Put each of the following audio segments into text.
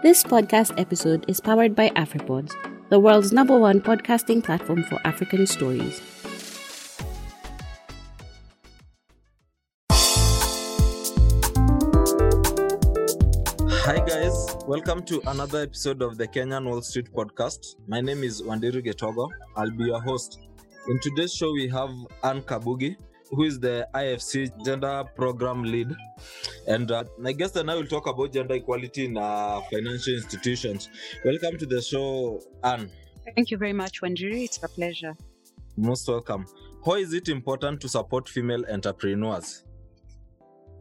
This podcast episode is powered by AfriPods, the world's number one podcasting platform for African stories. Hi guys, welcome to another episode of the Kenyan Wall Street podcast. My name is Wanjiru Getogo. I'll be your host. In today's show, we have Anne Kabugi, who is the IFC Gender Program Lead. And uh, I guess then I will talk about gender equality in uh, financial institutions. Welcome to the show, Anne. Thank you very much, Wanjiru. It's a pleasure. Most welcome. How is it important to support female entrepreneurs?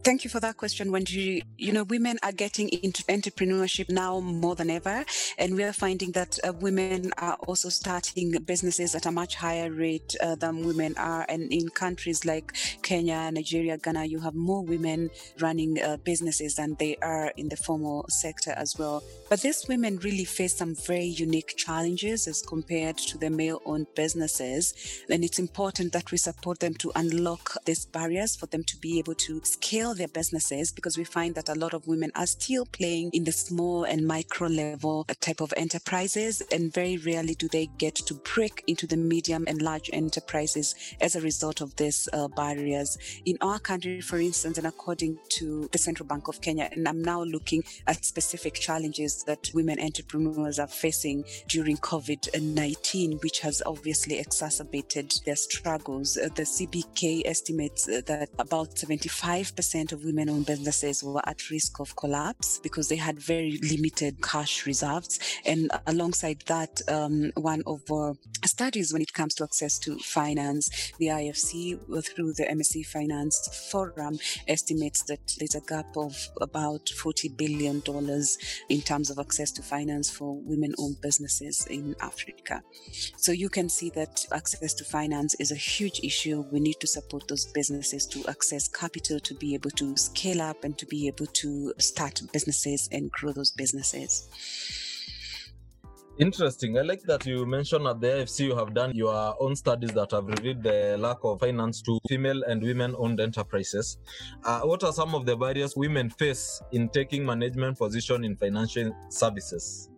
Thank you for that question, Wanjiru. You know, women are getting into entrepreneurship now more than ever, and we are finding that uh, women are also starting businesses at a much higher rate uh, than women are. And in countries like Kenya, Nigeria, Ghana, you have more women running uh, businesses than they are in the formal sector as well. But these women really face some very unique challenges as compared to the male owned businesses. And it's important that we support them to unlock these barriers for them to be able to scale their businesses because we find that a lot of women are still playing in the small and micro level type of enterprises. And very rarely do they get to break into the medium and large enterprises as a result of these uh, barriers. In our country, for instance, and according to the Central Bank of Kenya, and I'm now looking at specific challenges that women entrepreneurs are facing during COVID 19, which has obviously exacerbated their struggles. Uh, the CBK estimates uh, that about 75% of women owned businesses were at risk of collapse because they had very limited cash reserves. And alongside that, um, one of our studies when it comes to access to finance, the IFC through the SME Finance Forum estimates that there's a gap of about $40 billion in terms of access to finance for women owned businesses in Africa. So you can see that access to finance is a huge issue. We need to support those businesses to access capital to be able to scale up and to be able to start businesses and grow those businesses. Interesting. I like that you mentioned at the IFC you have done your own studies that have revealed the lack of finance to female and women owned enterprises. Uh, what are some of the barriers women face in taking management position in financial services?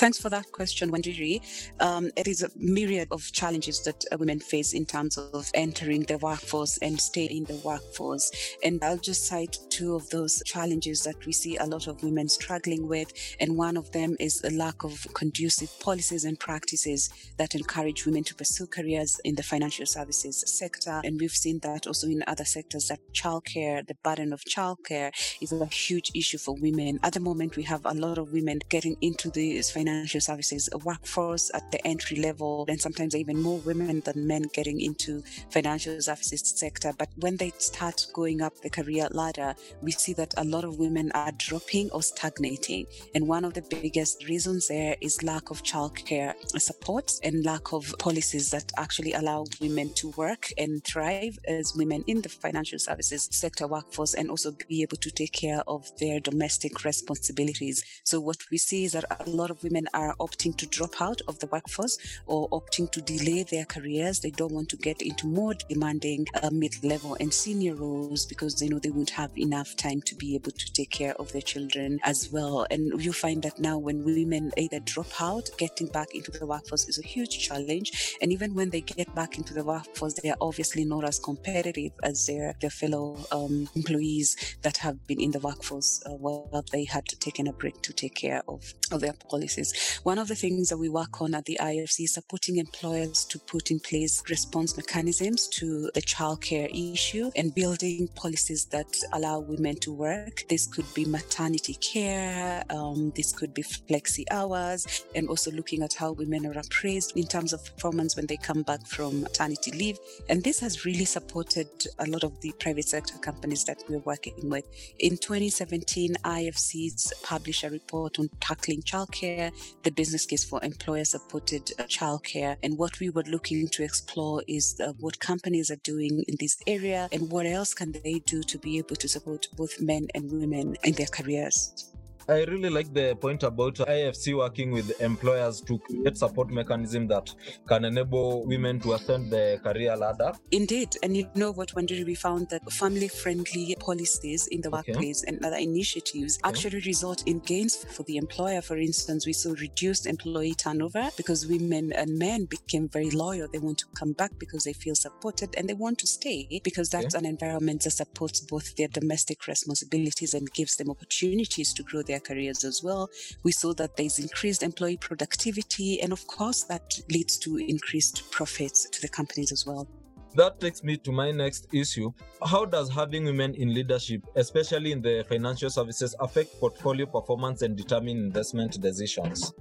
Thanks for that question, Wanjiru. Um, it is a myriad of challenges that uh, women face in terms of entering the workforce and stay in the workforce. And I'll just cite two of those challenges that we see a lot of women struggling with. And one of them is a lack of conducive policies and practices that encourage women to pursue careers in the financial services sector. And we've seen that also in other sectors that childcare, the burden of childcare is a huge issue for women. At the moment, we have a lot of women getting into the financial financial services workforce at the entry level, and sometimes even more women than men getting into financial services sector. But when they start going up the career ladder, we see that a lot of women are dropping or stagnating. And one of the biggest reasons there is lack of childcare support and lack of policies that actually allow women to work and thrive as women in the financial services sector workforce and also be able to take care of their domestic responsibilities. So what we see is that a lot of women are opting to drop out of the workforce or opting to delay their careers. They don't want to get into more demanding uh, mid level and senior roles because they know they won't have enough time to be able to take care of their children as well. And you find that now when women either drop out, getting back into the workforce is a huge challenge. And even when they get back into the workforce, they are obviously not as competitive as their, their fellow um, employees that have been in the workforce uh, while they had taken a break to take care of, of their policies. One of the things that we work on at the IFC is supporting employers to put in place response mechanisms to the childcare issue and building policies that allow women to work. This could be maternity care, um, this could be flexi hours, and also looking at how women are appraised in terms of performance when they come back from maternity leave. And this has really supported a lot of the private sector companies that we're working with. In 2017, IFCs published a report on tackling childcare the business case for employer supported uh, childcare. And what we were looking to explore is uh, what companies are doing in this area and what else can they do to be able to support both men and women in their careers. I really like the point about IFC working with employers to create support mechanism that can enable women to ascend the career ladder. Indeed. And you know what, Wanjiru, we found that family friendly policies in the Okay. workplace and other initiatives actually result in gains for the employer. For instance, we saw reduced employee turnover because women and men became very loyal. They want to come back because they feel supported and they want to stay because that's an environment that supports both their domestic responsibilities and gives them opportunities to grow their careers as well. We saw that there's increased employee productivity, and of course, that leads to increased profits to the companies as well. That takes me to my next issue. How does having women in leadership, especially in the financial services, affect portfolio performance and determine investment decisions?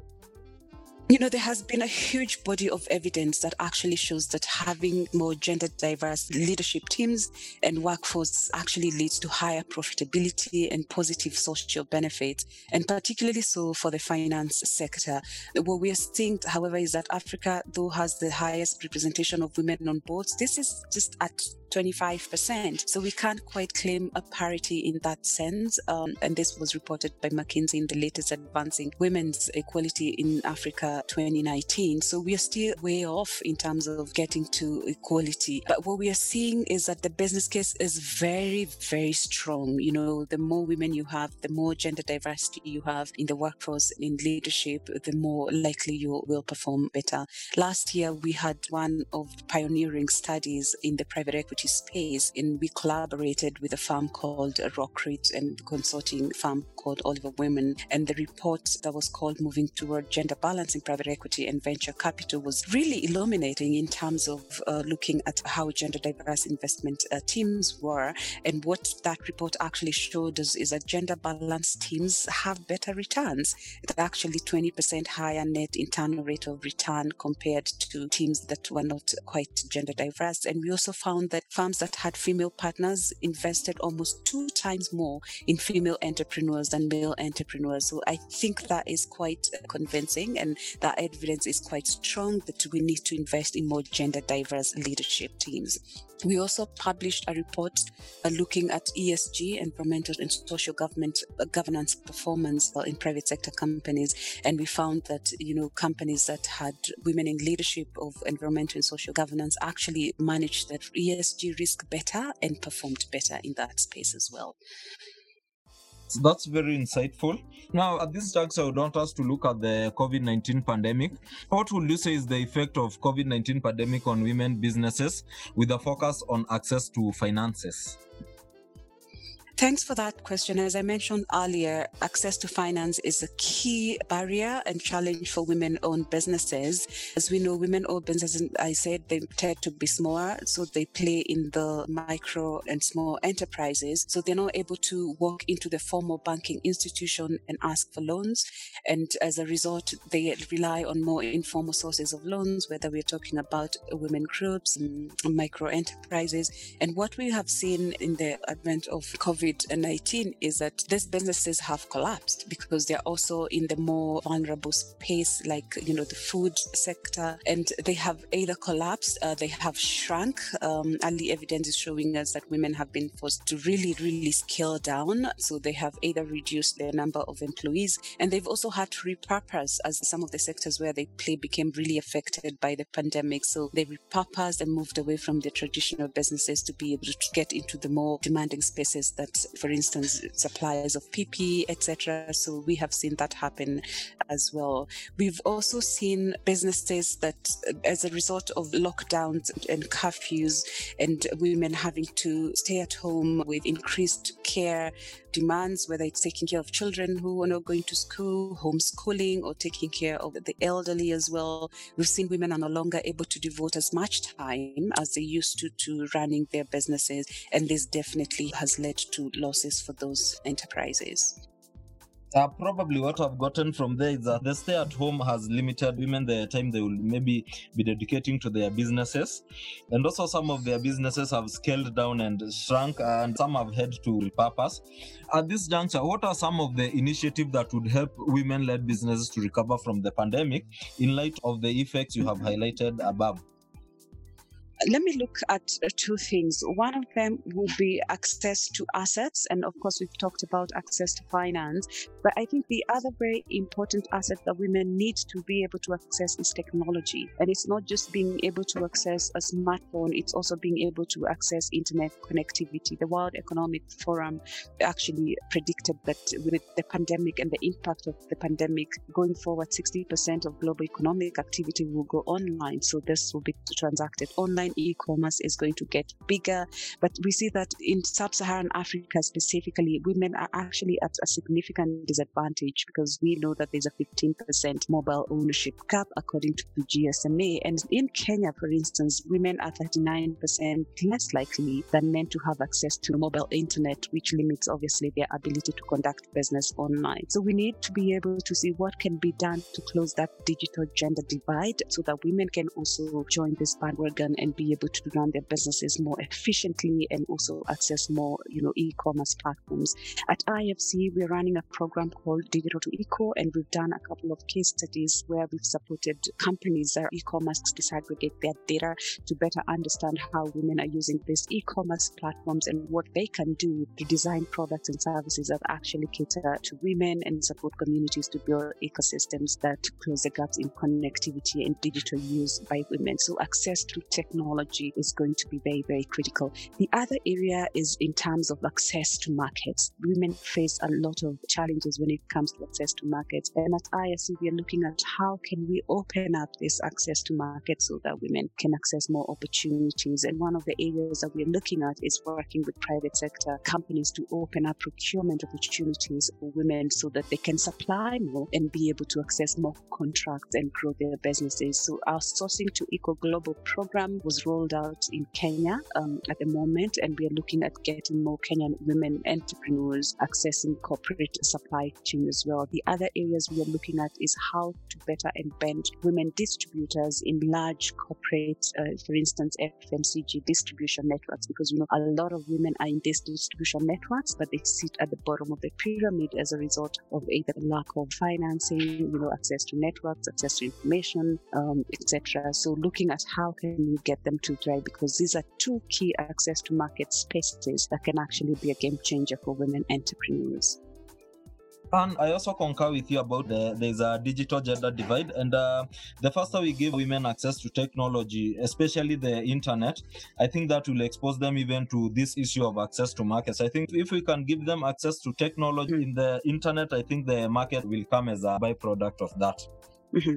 You know, there has been a huge body of evidence that actually shows that having more gender diverse leadership teams and workforce actually leads to higher profitability and positive social benefits, and particularly so for the finance sector. What we are seeing, however, is that Africa, though, has the highest representation of women on boards, this is just at 25%. So we can't quite claim a parity in that sense. Um, and this was reported by McKinsey in the latest Advancing Women's Equality in Africa 2019. So we are still way off in terms of getting to equality. But what we are seeing is that the business case is very, very strong. You know, the more women you have, the more gender diversity you have in the workforce, in leadership, the more likely you will perform better. Last year, we had one of pioneering studies in the private equity space, and we collaborated with a firm called RockCreek and consulting firm called Oliver Wyman. And the report that was called Moving Toward Gender Balance in Private Equity and Venture Capital was really illuminating in terms of uh, looking at how gender diverse investment uh, teams were. And what that report actually showed us is that gender balanced teams have better returns. It's actually 20% higher net internal rate of return compared to teams that were not quite gender diverse. And we also found that firms that had female partners invested almost two times more in female entrepreneurs than male entrepreneurs. So I think that is quite convincing and that evidence is quite strong that we need to invest in more gender diverse leadership teams. We also published a report uh, looking at ESG, environmental and social government uh, governance performance uh, in private sector companies, and we found that you know companies that had women in leadership of environmental and social governance actually managed their ESG risk better and performed better in that space as well. That's very insightful. Now, at this juncture, I would want us to look at the COVID 19 pandemic. What would you say is the effect of COVID 19 pandemic on women businesses with a focus on access to finances? Thanks for that question. As I mentioned earlier, access to finance is a key barrier and challenge for women owned businesses. As we know, women owned businesses, I said, they tend to be smaller, so they play in the micro and small enterprises. So they're not able to walk into the formal banking institution and ask for loans. And as a result, they rely on more informal sources of loans, whether we're talking about women groups and micro enterprises. And what we have seen in the advent of COVID 19 is that these businesses have collapsed because they're also in the more vulnerable space, like, you know, the food sector, and they have either collapsed, uh, they have shrunk. Um, early evidence is showing us that women have been forced to really, really scale down. So they have either reduced their number of employees and they've also had to repurpose as some of the sectors where they play became really affected by the pandemic. So they repurposed and moved away from the traditional businesses to be able to get into the more demanding spaces that for instance, suppliers of PPE, etc. So we have seen that happen as well. We've also seen businesses that, as a result of lockdowns and curfews, and women having to stay at home with increased care demands, whether it's taking care of children who are not going to school, homeschooling, or taking care of the elderly as well. We've seen women are no longer able to devote as much time as they used to to running their businesses, and this definitely has led to losses for those enterprises. Uh, probably what I've gotten from there is that the stay at home has limited women the time they will maybe be dedicating to their businesses. And also, some of their businesses have scaled down and shrunk, and some have had to repurpose. At this juncture, what are some of the initiatives that would help women led businesses to recover from the pandemic in light of the effects you have highlighted above? Let me look at uh, two things. One of them will be access to assets. And of course, we've talked about access to finance. But I think the other very important asset that women need to be able to access is technology. And it's not just being able to access a smartphone, it's also being able to access internet connectivity. The World Economic Forum actually predicted that with the pandemic and the impact of the pandemic going forward, 60% of global economic activity will go online. So this will be transacted online online e-commerce is going to get bigger. But we see that in sub-Saharan Africa specifically, women are actually at a significant disadvantage because we know that there's a 15% mobile ownership gap according to the GSMA. And in Kenya, for instance, women are 39% less likely than men to have access to mobile internet, which limits obviously their ability to conduct business online. So we need to be able to see what can be done to close that digital gender divide so that women can also join this bandwagon and be able to run their businesses more efficiently and also access more, you know, e-commerce platforms. At IFC, we're running a program called Digital2Equal, and we've done a couple of case studies where we've supported companies that e-commerce disaggregate their data to better understand how women are using these e-commerce platforms and what they can do to design products and services that actually cater to women and support communities to build ecosystems that close the gaps in connectivity and digital use by women. So access to technology technology is going to be very, very critical. The other area is in terms of access to markets. Women face a lot of challenges when it comes to access to markets. And at IFC, we are looking at how can we open up this access to markets so that women can access more opportunities. And one of the areas that we're looking at is working with private sector companies to open up procurement opportunities for women so that they can supply more and be able to access more contracts and grow their businesses. So our Sourcing2Equal global program was rolled out in Kenya um, at the moment, and we are looking at getting more Kenyan women entrepreneurs accessing corporate supply chain as well. The other areas we are looking at is how to better embed women distributors in large corporate, uh, for instance, FMCG distribution networks, because you know a lot of women are in these distribution networks, but they sit at the bottom of the pyramid as a result of either lack of financing, you know, access to networks, access to information, um, etc. So looking at how can we get them to thrive because these are two key access to market spaces that can actually be a game changer for women entrepreneurs. And I also concur with you about the there's a digital gender divide, and uh, the faster we give women access to technology, especially the internet, I think that will expose them even to this issue of access to markets. I think if we can give them access to technology mm-hmm. in the internet, I think the market will come as a byproduct of that. Mm-hmm.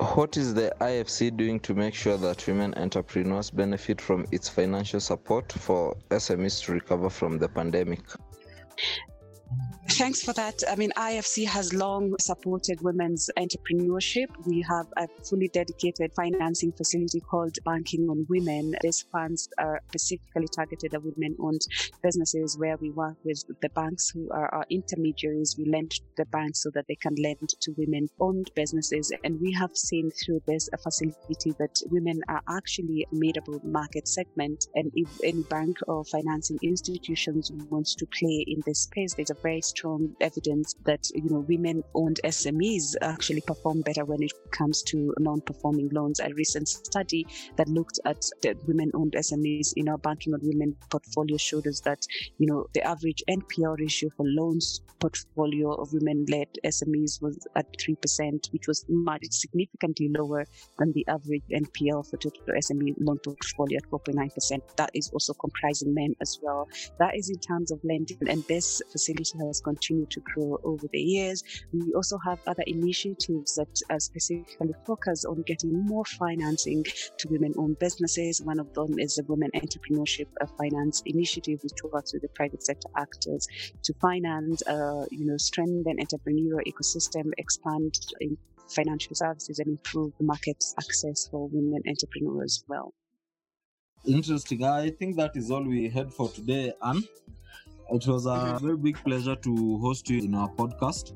What is the IFC doing to make sure that women entrepreneurs benefit from its financial support for SMEs to recover from the pandemic? Thanks for that. I mean, IFC has long supported women's entrepreneurship. We have a fully dedicated financing facility called Banking on Women. These funds are specifically targeted at women owned businesses where we work with the banks who are our intermediaries. We lend to the banks so that they can lend to women owned businesses. And we have seen through this a facility that women are actually a made up market segment. And if any bank or financing institutions wants to play in this space, there's a very strong evidence that you know women-owned SMEs actually perform better when it comes to non-performing loans. A recent study that looked at the women-owned SMEs in our banking on women portfolio showed us that you know the average NPL ratio for loans portfolio of women-led SMEs was at three percent, which was much significantly lower than the average NPL for total SME loan portfolio at 4.9 percent. That is also comprising men as well. That is in terms of lending, and this facility has continued to grow over the years. We also have other initiatives that specifically focus on getting more financing to women owned businesses. One of them is the Women Entrepreneurship Finance Initiative, which works with the private sector actors to finance, uh, you know, strengthen entrepreneurial ecosystem, expand in financial services, and improve the market access for women entrepreneurs as well. Interesting. I think that is all we had for today, Anne. It was a very big pleasure to host you in our podcast.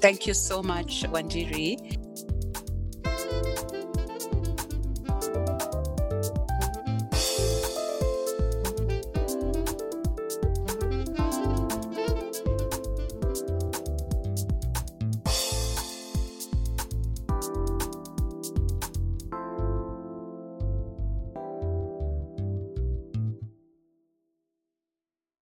Thank you so much, Wanjiru.